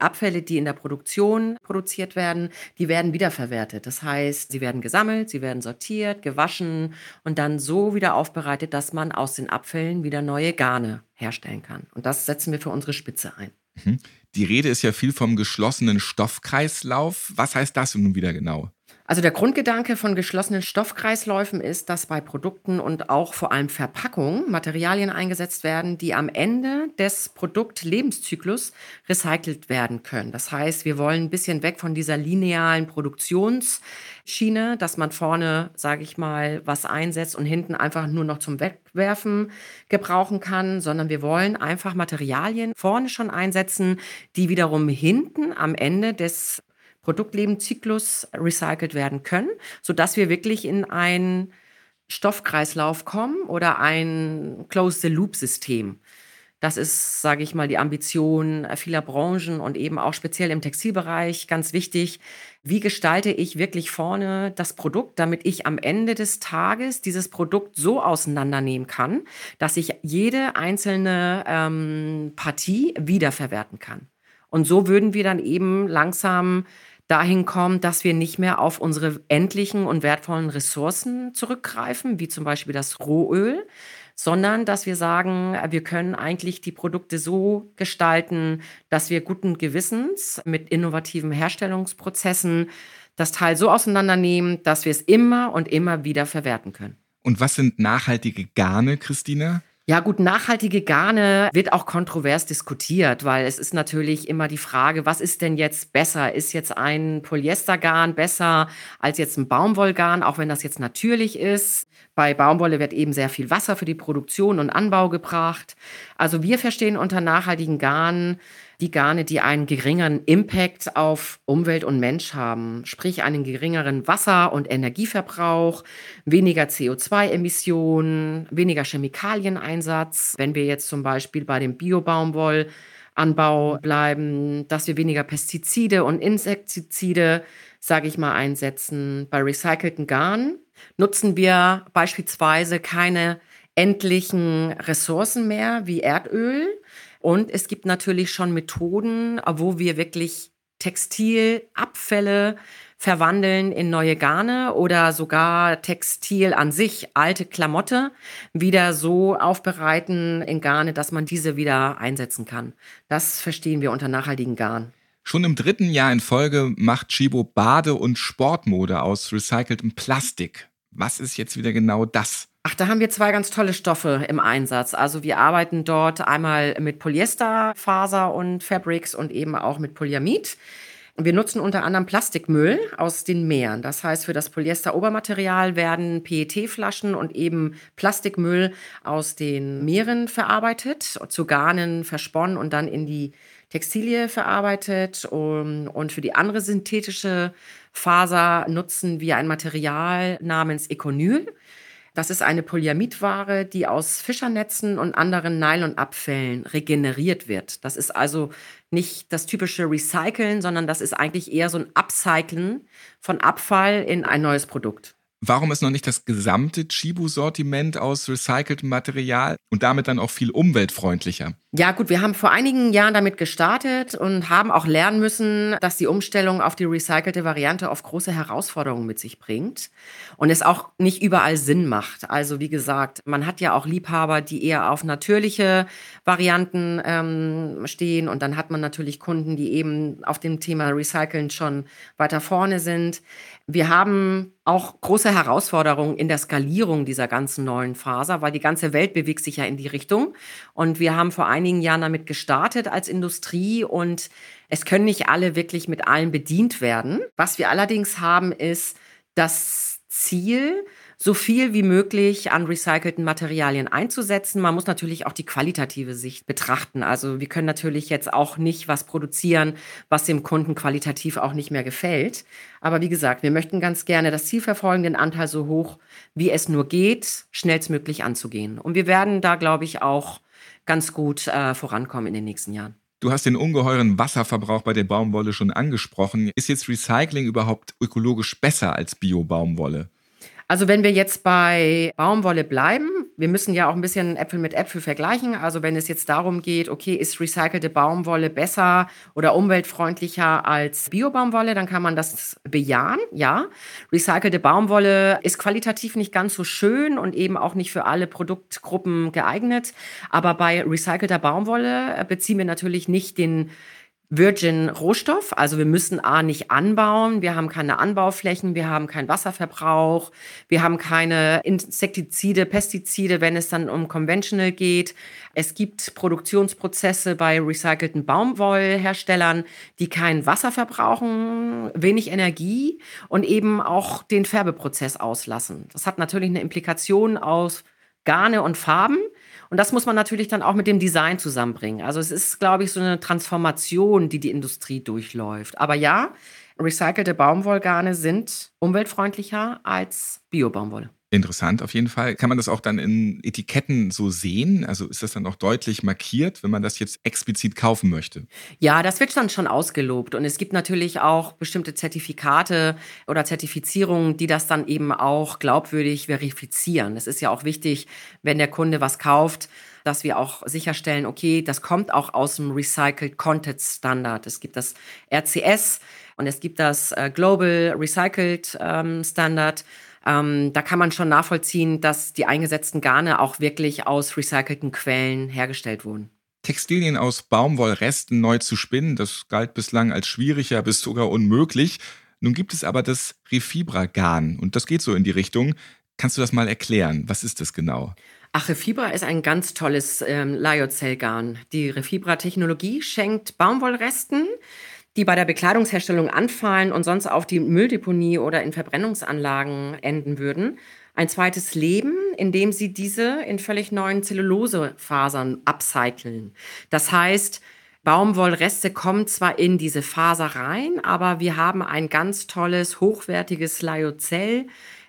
Abfälle, die in der Produktion produziert werden, die werden wiederverwertet. Das heißt, sie werden gesammelt, sie werden sortiert, gewaschen und dann so wieder aufbereitet, dass man aus den Abfällen wieder neue Garne herstellen kann. Und das setzen wir für unsere Spitze ein. Mhm. Die Rede ist ja viel vom geschlossenen Stoffkreislauf. Was heißt das nun wieder genau? Also der Grundgedanke von geschlossenen Stoffkreisläufen ist, dass bei Produkten und auch vor allem Verpackungen Materialien eingesetzt werden, die am Ende des Produktlebenszyklus recycelt werden können. Das heißt, wir wollen ein bisschen weg von dieser linearen Produktionsschiene, dass man vorne, sage ich mal, was einsetzt und hinten einfach nur noch zum Wegwerfen gebrauchen kann, sondern wir wollen einfach Materialien vorne schon einsetzen, die wiederum hinten am Ende des Produktlebenszyklus recycelt werden können, sodass wir wirklich in ein Stoffkreislauf kommen oder ein Close-the-Loop-System. Das ist, sage ich mal, die Ambition vieler Branchen und eben auch speziell im Textilbereich ganz wichtig. Wie gestalte ich wirklich vorne das Produkt, damit ich am Ende des Tages dieses Produkt so auseinandernehmen kann, dass ich jede einzelne ähm, Partie wiederverwerten kann. Und so würden wir dann eben langsam dahin kommen, dass wir nicht mehr auf unsere endlichen und wertvollen Ressourcen zurückgreifen, wie zum Beispiel das Rohöl, sondern dass wir sagen, wir können eigentlich die Produkte so gestalten, dass wir guten Gewissens mit innovativen Herstellungsprozessen das Teil so auseinandernehmen, dass wir es immer und immer wieder verwerten können. Und was sind nachhaltige Garne, Christina? Ja gut, nachhaltige Garne wird auch kontrovers diskutiert, weil es ist natürlich immer die Frage, was ist denn jetzt besser? Ist jetzt ein Polyestergarn besser als jetzt ein Baumwollgarn, auch wenn das jetzt natürlich ist? Bei Baumwolle wird eben sehr viel Wasser für die Produktion und Anbau gebracht. Also wir verstehen unter nachhaltigen Garnen die Garne, die einen geringeren Impact auf Umwelt und Mensch haben, sprich einen geringeren Wasser- und Energieverbrauch, weniger CO2-Emissionen, weniger Chemikalieneinsatz. Wenn wir jetzt zum Beispiel bei dem Biobaumwollanbau bleiben, dass wir weniger Pestizide und Insektizide, sage ich mal, einsetzen. Bei recycelten Garn nutzen wir beispielsweise keine endlichen Ressourcen mehr wie Erdöl, und es gibt natürlich schon Methoden, wo wir wirklich Textilabfälle verwandeln in neue Garne oder sogar Textil an sich, alte Klamotte, wieder so aufbereiten in Garne, dass man diese wieder einsetzen kann. Das verstehen wir unter nachhaltigen Garn. Schon im dritten Jahr in Folge macht Chibo Bade- und Sportmode aus recyceltem Plastik. Was ist jetzt wieder genau das? Ach, da haben wir zwei ganz tolle Stoffe im Einsatz. Also wir arbeiten dort einmal mit Polyesterfaser und Fabrics und eben auch mit Polyamid. Wir nutzen unter anderem Plastikmüll aus den Meeren. Das heißt, für das Polyester-Obermaterial werden PET-Flaschen und eben Plastikmüll aus den Meeren verarbeitet, zu Garnen versponnen und dann in die Textilie verarbeitet. Und für die andere synthetische Faser nutzen wir ein Material namens Econyl. Das ist eine Polyamidware, die aus Fischernetzen und anderen Nylonabfällen regeneriert wird. Das ist also nicht das typische Recyceln, sondern das ist eigentlich eher so ein Upcyclen von Abfall in ein neues Produkt. Warum ist noch nicht das gesamte Chibu-Sortiment aus recyceltem Material und damit dann auch viel umweltfreundlicher? Ja, gut, wir haben vor einigen Jahren damit gestartet und haben auch lernen müssen, dass die Umstellung auf die recycelte Variante oft große Herausforderungen mit sich bringt und es auch nicht überall Sinn macht. Also wie gesagt, man hat ja auch Liebhaber, die eher auf natürliche Varianten ähm, stehen und dann hat man natürlich Kunden, die eben auf dem Thema Recyceln schon weiter vorne sind. Wir haben auch große Herausforderungen in der Skalierung dieser ganzen neuen Faser, weil die ganze Welt bewegt sich ja in die Richtung. Und wir haben vor einigen Jahren damit gestartet als Industrie und es können nicht alle wirklich mit allem bedient werden. Was wir allerdings haben, ist das Ziel, so viel wie möglich an recycelten Materialien einzusetzen. Man muss natürlich auch die qualitative Sicht betrachten. Also wir können natürlich jetzt auch nicht was produzieren, was dem Kunden qualitativ auch nicht mehr gefällt. Aber wie gesagt, wir möchten ganz gerne das Ziel verfolgen, den Anteil so hoch wie es nur geht, schnellstmöglich anzugehen. Und wir werden da, glaube ich, auch ganz gut äh, vorankommen in den nächsten Jahren. Du hast den ungeheuren Wasserverbrauch bei der Baumwolle schon angesprochen. Ist jetzt Recycling überhaupt ökologisch besser als Bio-Baumwolle? Also wenn wir jetzt bei Baumwolle bleiben, wir müssen ja auch ein bisschen Äpfel mit Äpfel vergleichen. Also wenn es jetzt darum geht, okay, ist recycelte Baumwolle besser oder umweltfreundlicher als Bio-Baumwolle, dann kann man das bejahen, ja. Recycelte Baumwolle ist qualitativ nicht ganz so schön und eben auch nicht für alle Produktgruppen geeignet. Aber bei recycelter Baumwolle beziehen wir natürlich nicht den Virgin-Rohstoff. Also wir müssen A nicht anbauen, wir haben keine Anbauflächen, wir haben keinen Wasserverbrauch, wir haben keine Insektizide, Pestizide, wenn es dann um Conventional geht. Es gibt Produktionsprozesse bei recycelten Baumwollherstellern, die kein Wasser verbrauchen, wenig Energie und eben auch den Färbeprozess auslassen. Das hat natürlich eine Implikation aus Garne und Farben. Und das muss man natürlich dann auch mit dem Design zusammenbringen. Also es ist, glaube ich, so eine Transformation, die die Industrie durchläuft. Aber ja, recycelte Baumwollgarne sind umweltfreundlicher als Bio-Baumwolle. Interessant auf jeden Fall. Kann man das auch dann in Etiketten so sehen? Also ist das dann auch deutlich markiert, wenn man das jetzt explizit kaufen möchte? Ja, das wird dann schon ausgelobt. Und es gibt natürlich auch bestimmte Zertifikate oder Zertifizierungen, die das dann eben auch glaubwürdig verifizieren. Es ist ja auch wichtig, wenn der Kunde was kauft, dass wir auch sicherstellen, okay, das kommt auch aus dem Recycled Content Standard. Es gibt das RCS und es gibt das äh, Global Recycled ähm, Standard. Ähm, da kann man schon nachvollziehen, dass die eingesetzten Garne auch wirklich aus recycelten Quellen hergestellt wurden. Textilien aus Baumwollresten neu zu spinnen, das galt bislang als schwieriger bis sogar unmöglich. Nun gibt es aber das Refibra-Garn und das geht so in die Richtung. Kannst du das mal erklären? Was ist das genau? Ach, Refibra ist ein ganz tolles ähm, Lyocell-Garn. Die Refibra-Technologie schenkt Baumwollresten die bei der Bekleidungsherstellung anfallen und sonst auf die Mülldeponie oder in Verbrennungsanlagen enden würden, ein zweites Leben, indem sie diese in völlig neuen Zellulosefasern upcyclen. Das heißt, Baumwollreste kommen zwar in diese Faser rein, aber wir haben ein ganz tolles, hochwertiges Lyocell.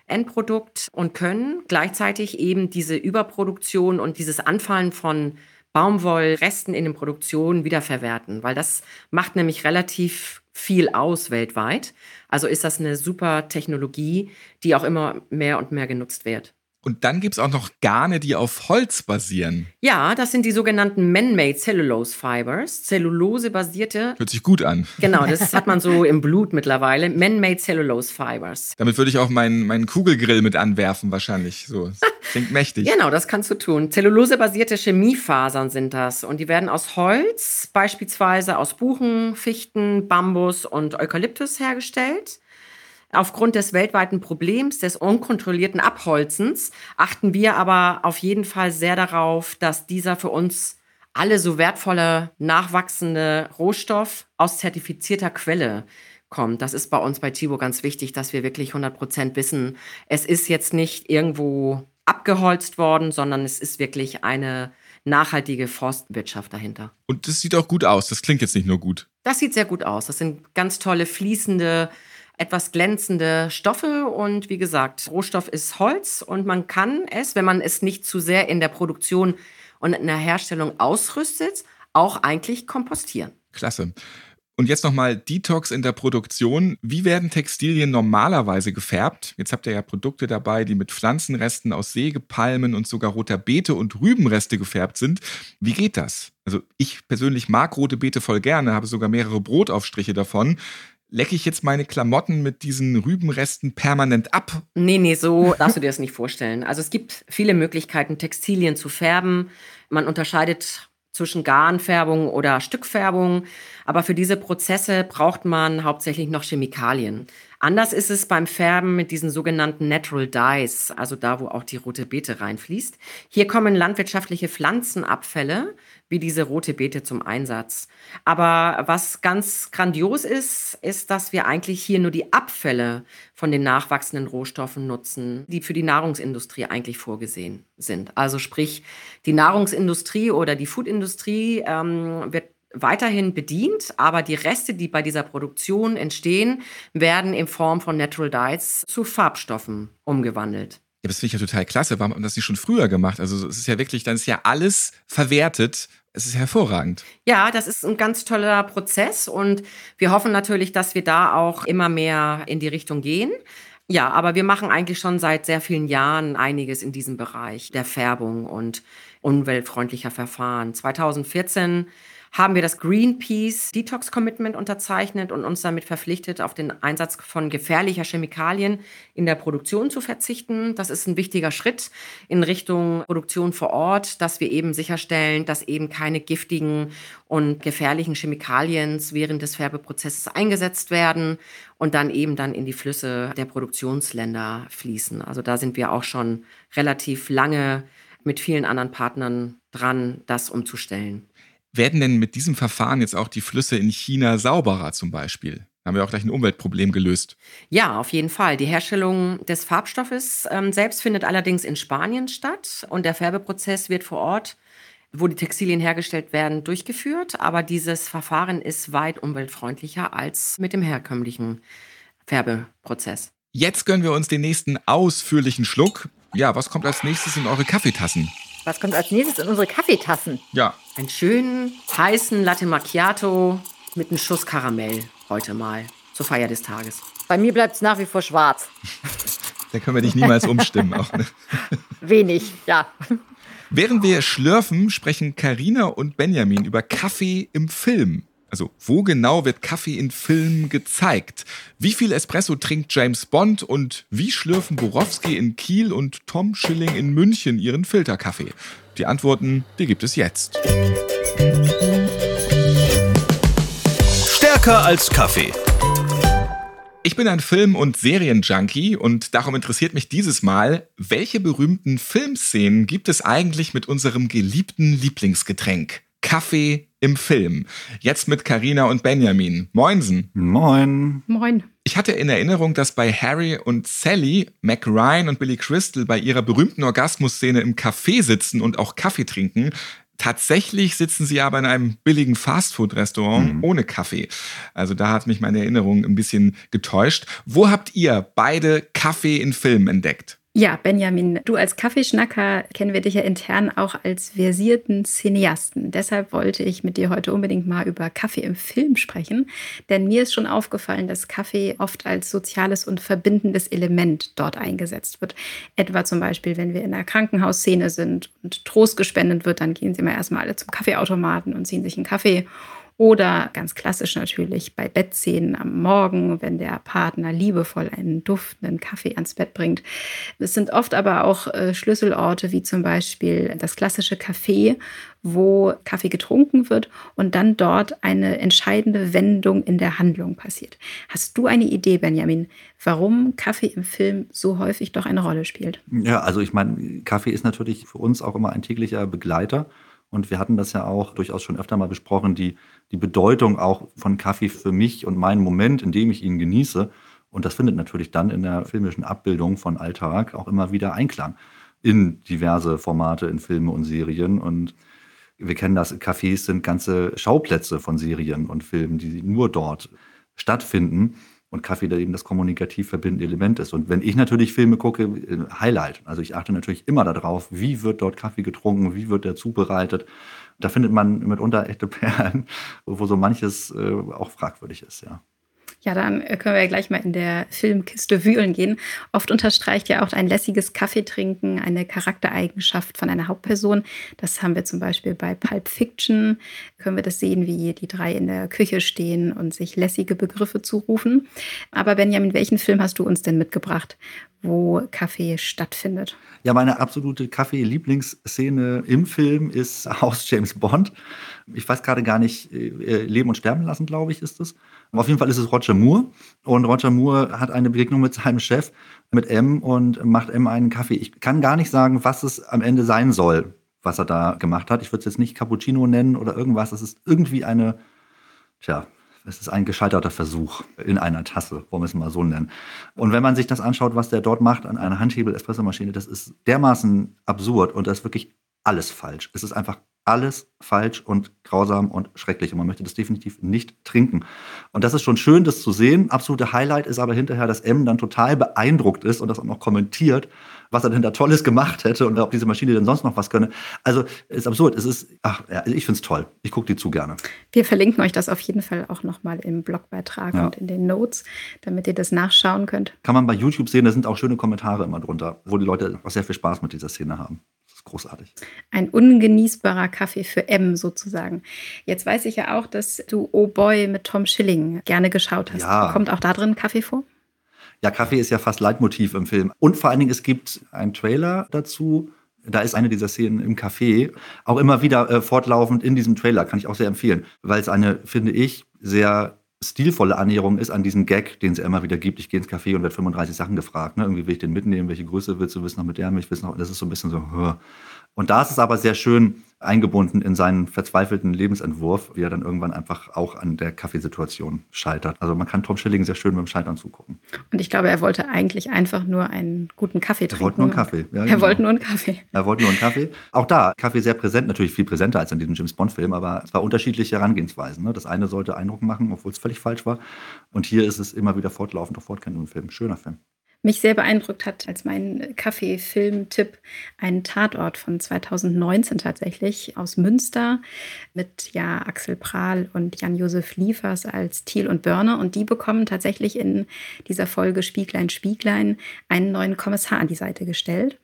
Endprodukt und können gleichzeitig eben diese Überproduktion und dieses Anfallen von Baumwollresten in den Produktionen wiederverwerten, weil das macht nämlich relativ viel aus weltweit. Also ist das eine super Technologie, die auch immer mehr und mehr genutzt wird. Und dann gibt es auch noch Garne, die auf Holz basieren. Ja, das sind die sogenannten Man-Made Cellulose Fibers. Cellulose-basierte. Hört sich gut an. Genau, das hat man so im Blut mittlerweile. Man-Made Cellulose Fibers. Damit würde ich auch meinen, meinen Kugelgrill mit anwerfen, wahrscheinlich. So. Klingt mächtig. genau, das kannst du tun. Cellulose-basierte Chemiefasern sind das. Und die werden aus Holz, beispielsweise aus Buchen, Fichten, Bambus und Eukalyptus hergestellt. Aufgrund des weltweiten Problems des unkontrollierten Abholzens achten wir aber auf jeden Fall sehr darauf, dass dieser für uns alle so wertvolle, nachwachsende Rohstoff aus zertifizierter Quelle kommt. Das ist bei uns bei Chibo ganz wichtig, dass wir wirklich 100 Prozent wissen, es ist jetzt nicht irgendwo abgeholzt worden, sondern es ist wirklich eine nachhaltige Forstwirtschaft dahinter. Und das sieht auch gut aus. Das klingt jetzt nicht nur gut. Das sieht sehr gut aus. Das sind ganz tolle fließende etwas glänzende Stoffe und wie gesagt, Rohstoff ist Holz und man kann es, wenn man es nicht zu sehr in der Produktion und in der Herstellung ausrüstet, auch eigentlich kompostieren. Klasse. Und jetzt nochmal Detox in der Produktion. Wie werden Textilien normalerweise gefärbt? Jetzt habt ihr ja Produkte dabei, die mit Pflanzenresten aus Sägepalmen und sogar roter Beete und Rübenreste gefärbt sind. Wie geht das? Also ich persönlich mag rote Beete voll gerne, habe sogar mehrere Brotaufstriche davon lecke ich jetzt meine Klamotten mit diesen Rübenresten permanent ab? Nee, nee, so darfst du dir das nicht vorstellen. Also es gibt viele Möglichkeiten, Textilien zu färben. Man unterscheidet zwischen Garnfärbung oder Stückfärbung. Aber für diese Prozesse braucht man hauptsächlich noch Chemikalien. Anders ist es beim Färben mit diesen sogenannten Natural Dyes, also da, wo auch die rote Beete reinfließt. Hier kommen landwirtschaftliche Pflanzenabfälle wie diese rote Beete zum Einsatz. Aber was ganz grandios ist, ist, dass wir eigentlich hier nur die Abfälle von den nachwachsenden Rohstoffen nutzen, die für die Nahrungsindustrie eigentlich vorgesehen sind. Also sprich, die Nahrungsindustrie oder die Foodindustrie ähm, wird weiterhin bedient, aber die Reste, die bei dieser Produktion entstehen, werden in Form von Natural Dyes zu Farbstoffen umgewandelt. Ja, das finde ich ja total klasse. Warum hat man das nicht schon früher gemacht? Also es ist ja wirklich, dann ist ja alles verwertet. Es ist hervorragend. Ja, das ist ein ganz toller Prozess und wir hoffen natürlich, dass wir da auch immer mehr in die Richtung gehen. Ja, aber wir machen eigentlich schon seit sehr vielen Jahren einiges in diesem Bereich der Färbung und umweltfreundlicher Verfahren. 2014 haben wir das Greenpeace Detox Commitment unterzeichnet und uns damit verpflichtet, auf den Einsatz von gefährlicher Chemikalien in der Produktion zu verzichten. Das ist ein wichtiger Schritt in Richtung Produktion vor Ort, dass wir eben sicherstellen, dass eben keine giftigen und gefährlichen Chemikalien während des Färbeprozesses eingesetzt werden und dann eben dann in die Flüsse der Produktionsländer fließen. Also da sind wir auch schon relativ lange mit vielen anderen Partnern dran, das umzustellen. Werden denn mit diesem Verfahren jetzt auch die Flüsse in China sauberer zum Beispiel? Da haben wir auch gleich ein Umweltproblem gelöst. Ja, auf jeden Fall. Die Herstellung des Farbstoffes ähm, selbst findet allerdings in Spanien statt und der Färbeprozess wird vor Ort, wo die Textilien hergestellt werden, durchgeführt. Aber dieses Verfahren ist weit umweltfreundlicher als mit dem herkömmlichen Färbeprozess. Jetzt gönnen wir uns den nächsten ausführlichen Schluck. Ja, was kommt als nächstes in eure Kaffeetassen? Was kommt als nächstes in unsere Kaffeetassen? Ja. Einen schönen, heißen Latte Macchiato mit einem Schuss Karamell heute mal zur Feier des Tages. Bei mir bleibt es nach wie vor schwarz. da können wir dich niemals umstimmen. Auch, ne? Wenig, ja. Während wir schlürfen, sprechen Karina und Benjamin über Kaffee im Film. Also, wo genau wird Kaffee in Filmen gezeigt? Wie viel Espresso trinkt James Bond und wie schlürfen Borowski in Kiel und Tom Schilling in München ihren Filterkaffee? Die Antworten, die gibt es jetzt. Stärker als Kaffee. Ich bin ein Film- und Serienjunkie und darum interessiert mich dieses Mal, welche berühmten Filmszenen gibt es eigentlich mit unserem geliebten Lieblingsgetränk? Kaffee im Film. Jetzt mit Karina und Benjamin. Moinsen. Moin. Moin. Ich hatte in Erinnerung, dass bei Harry und Sally Mac Ryan und Billy Crystal bei ihrer berühmten Orgasmusszene im Café sitzen und auch Kaffee trinken. Tatsächlich sitzen sie aber in einem billigen Fastfood-Restaurant mhm. ohne Kaffee. Also da hat mich meine Erinnerung ein bisschen getäuscht. Wo habt ihr beide Kaffee in Filmen entdeckt? Ja, Benjamin, du als Kaffeeschnacker kennen wir dich ja intern auch als versierten Cineasten. Deshalb wollte ich mit dir heute unbedingt mal über Kaffee im Film sprechen. Denn mir ist schon aufgefallen, dass Kaffee oft als soziales und verbindendes Element dort eingesetzt wird. Etwa zum Beispiel, wenn wir in einer Krankenhausszene sind und Trost gespendet wird, dann gehen sie immer erstmal alle zum Kaffeeautomaten und ziehen sich einen Kaffee. Oder ganz klassisch natürlich bei Bettszenen am Morgen, wenn der Partner liebevoll einen duftenden Kaffee ans Bett bringt. Es sind oft aber auch äh, Schlüsselorte wie zum Beispiel das klassische Café, wo Kaffee getrunken wird und dann dort eine entscheidende Wendung in der Handlung passiert. Hast du eine Idee, Benjamin, warum Kaffee im Film so häufig doch eine Rolle spielt? Ja, also ich meine, Kaffee ist natürlich für uns auch immer ein täglicher Begleiter. Und wir hatten das ja auch durchaus schon öfter mal besprochen, die, die Bedeutung auch von Kaffee für mich und meinen Moment, in dem ich ihn genieße. Und das findet natürlich dann in der filmischen Abbildung von Alltag auch immer wieder Einklang in diverse Formate, in Filme und Serien. Und wir kennen das, Cafés sind ganze Schauplätze von Serien und Filmen, die nur dort stattfinden und Kaffee da eben das kommunikativ verbindende Element ist. Und wenn ich natürlich Filme gucke, äh, Highlight. Also ich achte natürlich immer darauf, wie wird dort Kaffee getrunken, wie wird der zubereitet. Da findet man mitunter echte Perlen, wo so manches äh, auch fragwürdig ist, ja. Ja, dann äh, können wir ja gleich mal in der Filmkiste wühlen gehen. Oft unterstreicht ja auch ein lässiges Kaffeetrinken eine Charaktereigenschaft von einer Hauptperson. Das haben wir zum Beispiel bei Pulp Fiction. Können wir das sehen, wie die drei in der Küche stehen und sich lässige Begriffe zurufen. Aber Benjamin, welchen Film hast du uns denn mitgebracht, wo Kaffee stattfindet? Ja, meine absolute Kaffee-Lieblingsszene im Film ist aus James Bond. Ich weiß gerade gar nicht, äh, Leben und Sterben lassen, glaube ich, ist es Auf jeden Fall ist es Roger Moore. Und Roger Moore hat eine Begegnung mit seinem Chef, mit M, und macht M einen Kaffee. Ich kann gar nicht sagen, was es am Ende sein soll, was er da gemacht hat. Ich würde es jetzt nicht Cappuccino nennen oder irgendwas. Es ist irgendwie eine, tja, es ist ein gescheiterter Versuch in einer Tasse, wollen wir es mal so nennen. Und wenn man sich das anschaut, was der dort macht an einer Handhebel-Espressomaschine, das ist dermaßen absurd und da ist wirklich alles falsch. Es ist einfach alles falsch und grausam und schrecklich. Und man möchte das definitiv nicht trinken. Und das ist schon schön, das zu sehen. Absolute Highlight ist aber hinterher, dass M dann total beeindruckt ist und das auch noch kommentiert, was er denn da Tolles gemacht hätte und ob diese Maschine denn sonst noch was könne. Also ist absurd. Es ist, ach, ja, ich finde es toll. Ich gucke die zu gerne. Wir verlinken euch das auf jeden Fall auch nochmal im Blogbeitrag ja. und in den Notes, damit ihr das nachschauen könnt. Kann man bei YouTube sehen, da sind auch schöne Kommentare immer drunter, wo die Leute auch sehr viel Spaß mit dieser Szene haben großartig. Ein ungenießbarer Kaffee für M sozusagen. Jetzt weiß ich ja auch, dass du Oh Boy mit Tom Schilling gerne geschaut hast. Ja. Kommt auch da drin Kaffee vor? Ja, Kaffee ist ja fast Leitmotiv im Film. Und vor allen Dingen, es gibt einen Trailer dazu. Da ist eine dieser Szenen im Café. Auch immer wieder äh, fortlaufend in diesem Trailer, kann ich auch sehr empfehlen. Weil es eine, finde ich, sehr stilvolle Annäherung ist an diesen Gag, den es immer wieder gibt. Ich gehe ins Café und werde 35 Sachen gefragt. Ne? Irgendwie will ich den mitnehmen, welche Größe willst du wissen noch mit der Milch, willst noch, das ist so ein bisschen so. Und da ist es aber sehr schön eingebunden in seinen verzweifelten Lebensentwurf, wie er dann irgendwann einfach auch an der Kaffeesituation scheitert. Also man kann Tom Schilling sehr schön beim Scheitern zugucken. Und ich glaube, er wollte eigentlich einfach nur einen guten Kaffee trinken. Er wollte nur einen Kaffee. Ja, er genau. wollte nur einen Kaffee. Er wollte nur einen Kaffee. Auch da, Kaffee sehr präsent, natürlich viel präsenter als in diesem James Bond-Film, aber es war unterschiedliche Herangehensweisen. Ne? Das eine sollte Eindruck machen, obwohl es völlig falsch war. Und hier ist es immer wieder fortlaufend auf fortkennt Film. Schöner Film mich sehr beeindruckt hat als mein Kaffee-Film-Tipp ein Tatort von 2019 tatsächlich aus Münster mit ja Axel Prahl und Jan-Josef Liefers als Thiel und Börner. Und die bekommen tatsächlich in dieser Folge Spieglein, Spieglein einen neuen Kommissar an die Seite gestellt.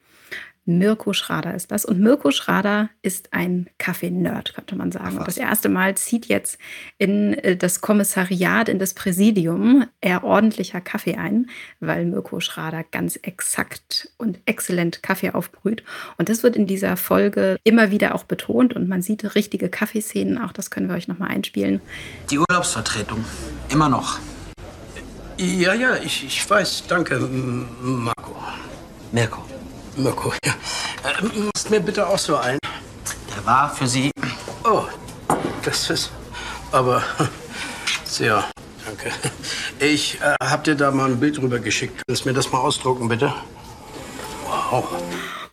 Mirko Schrader ist das. Und Mirko Schrader ist ein Kaffee-Nerd, könnte man sagen. Und das erste Mal zieht jetzt in äh, das Kommissariat, in das Präsidium er ordentlicher Kaffee ein, weil Mirko Schrader ganz exakt und exzellent Kaffee aufbrüht. Und das wird in dieser Folge immer wieder auch betont und man sieht richtige Kaffeeszenen. Auch das können wir euch nochmal einspielen. Die Urlaubsvertretung. Immer noch. Ja, ja, ich, ich weiß. Danke, Marco. Mirko. Mirko, ja. Äh, machst mir bitte auch so ein. Der war für Sie. Oh, das ist aber sehr. Danke. Ich äh, hab dir da mal ein Bild rüber geschickt. Kannst mir das mal ausdrucken, bitte? Wow.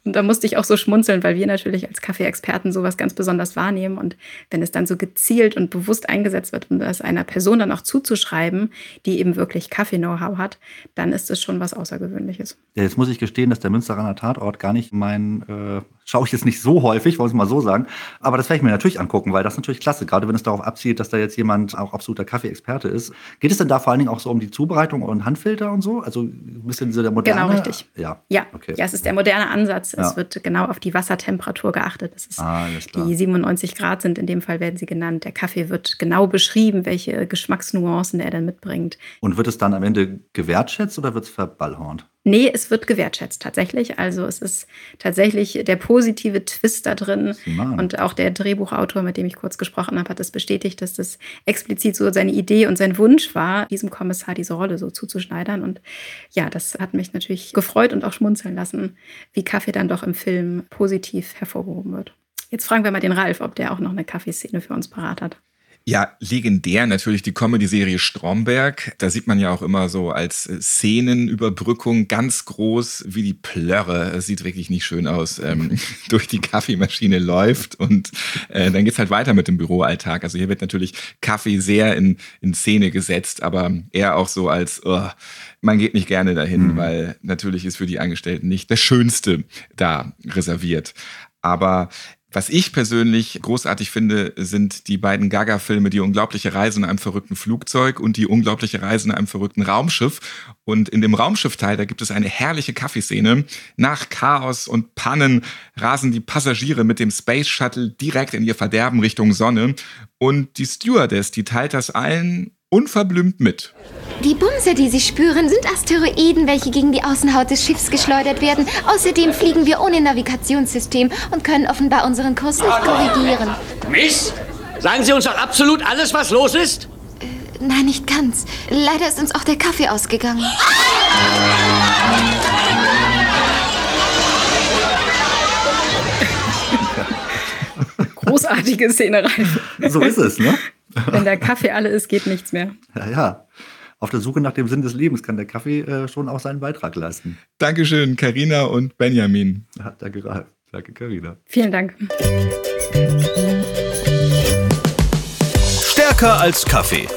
Und da musste ich auch so schmunzeln, weil wir natürlich als Kaffeeexperten sowas ganz besonders wahrnehmen. Und wenn es dann so gezielt und bewusst eingesetzt wird, um das einer Person dann auch zuzuschreiben, die eben wirklich Kaffee-Know-how hat, dann ist es schon was Außergewöhnliches. Jetzt muss ich gestehen, dass der Münsteraner Tatort gar nicht mein äh, schaue ich jetzt nicht so häufig, wollen wir mal so sagen. Aber das werde ich mir natürlich angucken, weil das ist natürlich klasse, gerade wenn es darauf abzielt, dass da jetzt jemand auch absoluter Kaffee-Experte ist. Geht es denn da vor allen Dingen auch so um die Zubereitung und Handfilter und so? Also ein bisschen so der moderne? Genau, richtig. Ja, ja. Okay. ja es ist der moderne Ansatz. Ja. Es wird genau auf die Wassertemperatur geachtet. Das ist ah, die 97 Grad sind in dem Fall werden sie genannt. Der Kaffee wird genau beschrieben, welche Geschmacksnuancen er dann mitbringt. Und wird es dann am Ende gewertschätzt oder wird es verballhornt? Nee, es wird gewertschätzt tatsächlich. Also es ist tatsächlich der positive Twist da drin. Und auch der Drehbuchautor, mit dem ich kurz gesprochen habe, hat es das bestätigt, dass das explizit so seine Idee und sein Wunsch war, diesem Kommissar diese Rolle so zuzuschneidern. Und ja, das hat mich natürlich gefreut und auch schmunzeln lassen, wie Kaffee dann doch im Film positiv hervorgehoben wird. Jetzt fragen wir mal den Ralf, ob der auch noch eine Kaffeeszene für uns parat hat. Ja, legendär natürlich die Comedy-Serie Stromberg. Da sieht man ja auch immer so als äh, Szenenüberbrückung ganz groß, wie die Plörre, es sieht wirklich nicht schön aus, ähm, durch die Kaffeemaschine läuft. Und äh, dann geht's halt weiter mit dem Büroalltag. Also hier wird natürlich Kaffee sehr in, in Szene gesetzt, aber eher auch so als, oh, man geht nicht gerne dahin, mhm. weil natürlich ist für die Angestellten nicht das Schönste da reserviert. Aber was ich persönlich großartig finde, sind die beiden Gaga-Filme Die unglaubliche Reise in einem verrückten Flugzeug und Die unglaubliche Reise in einem verrückten Raumschiff. Und in dem Raumschiffteil, da gibt es eine herrliche Kaffeeszene. Nach Chaos und Pannen rasen die Passagiere mit dem Space Shuttle direkt in ihr Verderben Richtung Sonne. Und die Stewardess, die teilt das allen unverblümt mit. Die Bumse, die Sie spüren, sind Asteroiden, welche gegen die Außenhaut des Schiffs geschleudert werden. Außerdem fliegen wir ohne Navigationssystem und können offenbar unseren Kurs nicht korrigieren. Miss, sagen Sie uns doch absolut alles, was los ist? Nein, nicht ganz. Leider ist uns auch der Kaffee ausgegangen. Großartige Szenerei. So ist es, ne? Wenn der Kaffee alle ist, geht nichts mehr. Ja, ja. Auf der Suche nach dem Sinn des Lebens kann der Kaffee äh, schon auch seinen Beitrag leisten. Dankeschön, Karina und Benjamin. Ja, danke, Ralf. Danke, Karina. Vielen Dank. Stärker als Kaffee.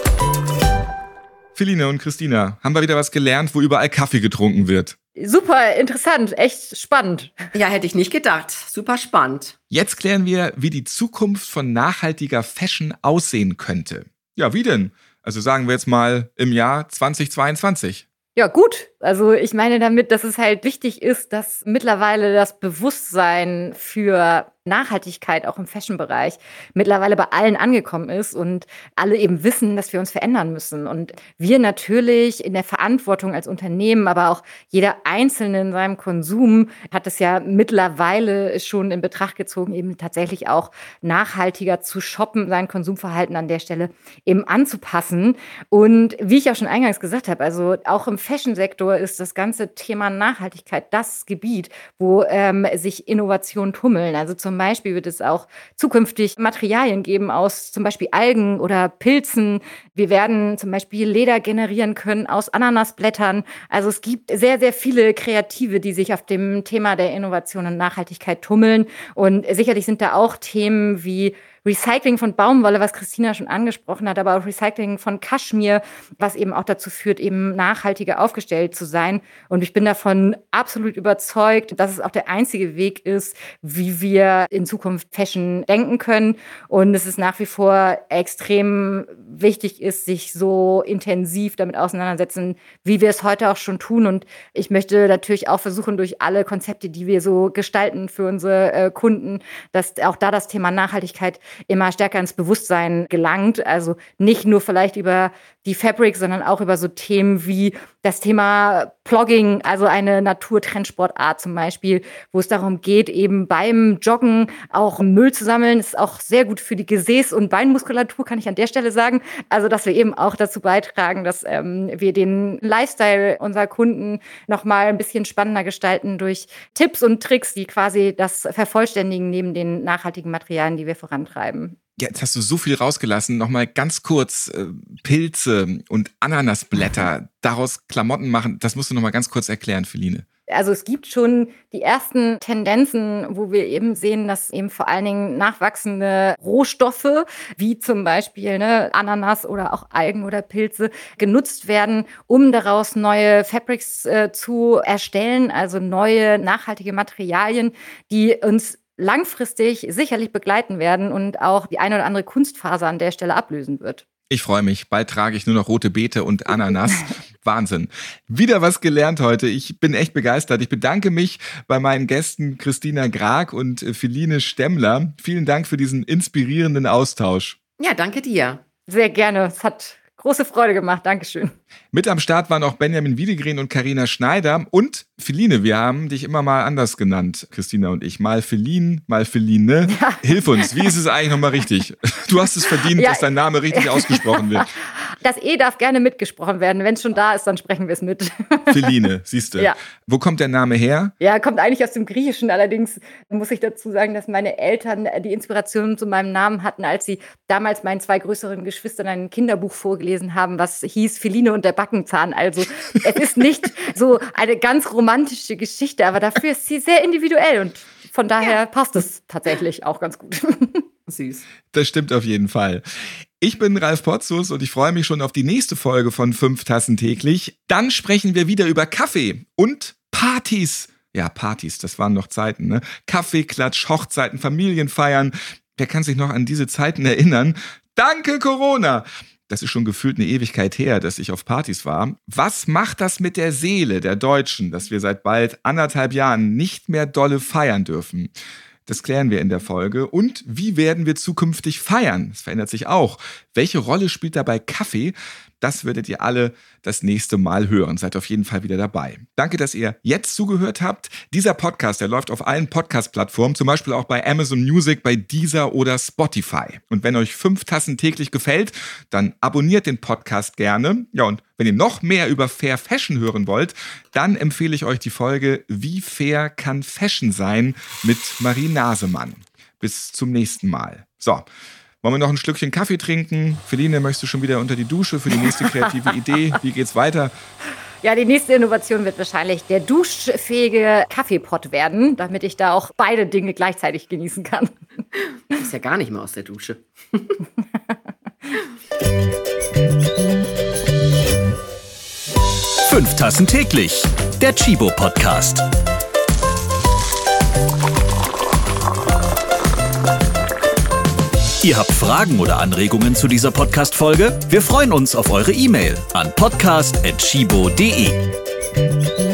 Feline und Christina, haben wir wieder was gelernt, wo überall Kaffee getrunken wird? Super interessant, echt spannend. Ja, hätte ich nicht gedacht. Super spannend. Jetzt klären wir, wie die Zukunft von nachhaltiger Fashion aussehen könnte. Ja, wie denn? Also sagen wir jetzt mal im Jahr 2022. Ja, gut. Also ich meine damit, dass es halt wichtig ist, dass mittlerweile das Bewusstsein für Nachhaltigkeit auch im Fashion-Bereich mittlerweile bei allen angekommen ist und alle eben wissen, dass wir uns verändern müssen. Und wir natürlich in der Verantwortung als Unternehmen, aber auch jeder Einzelne in seinem Konsum hat es ja mittlerweile schon in Betracht gezogen, eben tatsächlich auch nachhaltiger zu shoppen, sein Konsumverhalten an der Stelle eben anzupassen. Und wie ich auch schon eingangs gesagt habe, also auch im Fashion-Sektor ist das ganze Thema Nachhaltigkeit das Gebiet, wo ähm, sich Innovationen tummeln. Also zum Beispiel wird es auch zukünftig Materialien geben aus zum Beispiel Algen oder Pilzen. Wir werden zum Beispiel Leder generieren können aus Ananasblättern. Also es gibt sehr, sehr viele Kreative, die sich auf dem Thema der Innovation und Nachhaltigkeit tummeln. Und sicherlich sind da auch Themen wie Recycling von Baumwolle, was Christina schon angesprochen hat, aber auch Recycling von Kaschmir, was eben auch dazu führt, eben nachhaltiger aufgestellt zu sein. Und ich bin davon absolut überzeugt, dass es auch der einzige Weg ist, wie wir in Zukunft Fashion denken können. Und es ist nach wie vor extrem wichtig ist, sich so intensiv damit auseinandersetzen, wie wir es heute auch schon tun. Und ich möchte natürlich auch versuchen, durch alle Konzepte, die wir so gestalten für unsere äh, Kunden, dass auch da das Thema Nachhaltigkeit immer stärker ins Bewusstsein gelangt. Also nicht nur vielleicht über die Fabric, sondern auch über so Themen wie das Thema Plogging, also eine Naturtrendsportart zum Beispiel, wo es darum geht, eben beim Joggen auch Müll zu sammeln. Ist auch sehr gut für die Gesäß- und Beinmuskulatur, kann ich an der Stelle sagen. Also, dass wir eben auch dazu beitragen, dass ähm, wir den Lifestyle unserer Kunden nochmal ein bisschen spannender gestalten durch Tipps und Tricks, die quasi das vervollständigen neben den nachhaltigen Materialien, die wir vorantreiben. Jetzt hast du so viel rausgelassen. Nochmal ganz kurz äh, Pilze und Ananasblätter, daraus Klamotten machen. Das musst du nochmal ganz kurz erklären, Feline. Also es gibt schon die ersten Tendenzen, wo wir eben sehen, dass eben vor allen Dingen nachwachsende Rohstoffe, wie zum Beispiel ne, Ananas oder auch Algen oder Pilze, genutzt werden, um daraus neue Fabrics äh, zu erstellen, also neue nachhaltige Materialien, die uns langfristig sicherlich begleiten werden und auch die eine oder andere Kunstfaser an der Stelle ablösen wird. Ich freue mich. Bald trage ich nur noch rote Beete und Ananas. Wahnsinn. Wieder was gelernt heute. Ich bin echt begeistert. Ich bedanke mich bei meinen Gästen Christina Grag und Feline Stemmler. Vielen Dank für diesen inspirierenden Austausch. Ja, danke dir. Sehr gerne. Es hat große Freude gemacht. Dankeschön. Mit am Start waren auch Benjamin Wiedegren und Karina Schneider und Feline. Wir haben dich immer mal anders genannt, Christina und ich. Mal Feline, mal Feline. Ja. Hilf uns. Wie ist es eigentlich nochmal richtig? Du hast es verdient, ja. dass dein Name richtig ausgesprochen wird. Das E darf gerne mitgesprochen werden. Wenn es schon da ist, dann sprechen wir es mit. Feline, siehst du. Ja. Wo kommt der Name her? Ja, kommt eigentlich aus dem Griechischen. Allerdings muss ich dazu sagen, dass meine Eltern die Inspiration zu meinem Namen hatten, als sie damals meinen zwei größeren Geschwistern ein Kinderbuch vorgelesen haben, was hieß Feline und der Backenzahn. Also es ist nicht so eine ganz romantische Geschichte, aber dafür ist sie sehr individuell und von daher ja. passt es tatsächlich auch ganz gut. Süß. Das stimmt auf jeden Fall. Ich bin Ralf Potzus und ich freue mich schon auf die nächste Folge von Fünf Tassen täglich. Dann sprechen wir wieder über Kaffee und Partys. Ja, Partys, das waren noch Zeiten, ne? Kaffeeklatsch, Hochzeiten, Familienfeiern. Wer kann sich noch an diese Zeiten erinnern? Danke, Corona! Das ist schon gefühlt eine Ewigkeit her, dass ich auf Partys war. Was macht das mit der Seele der Deutschen, dass wir seit bald anderthalb Jahren nicht mehr dolle feiern dürfen? Das klären wir in der Folge. Und wie werden wir zukünftig feiern? Das verändert sich auch. Welche Rolle spielt dabei Kaffee? Das werdet ihr alle das nächste Mal hören. Seid auf jeden Fall wieder dabei. Danke, dass ihr jetzt zugehört habt. Dieser Podcast, der läuft auf allen Podcast-Plattformen, zum Beispiel auch bei Amazon Music, bei Deezer oder Spotify. Und wenn euch fünf Tassen täglich gefällt, dann abonniert den Podcast gerne. Ja, und wenn ihr noch mehr über Fair Fashion hören wollt, dann empfehle ich euch die Folge Wie fair kann Fashion sein mit Marie Nasemann. Bis zum nächsten Mal. So. Wollen wir noch ein Schlückchen Kaffee trinken? Feline, möchtest du schon wieder unter die Dusche für die nächste kreative Idee? Wie geht's weiter? Ja, die nächste Innovation wird wahrscheinlich der duschfähige Kaffeepot werden, damit ich da auch beide Dinge gleichzeitig genießen kann. Du bist ja gar nicht mehr aus der Dusche. Fünf Tassen täglich. Der Chibo Podcast. Ihr habt Fragen oder Anregungen zu dieser Podcast-Folge? Wir freuen uns auf eure E-Mail an podcast.chibo.de.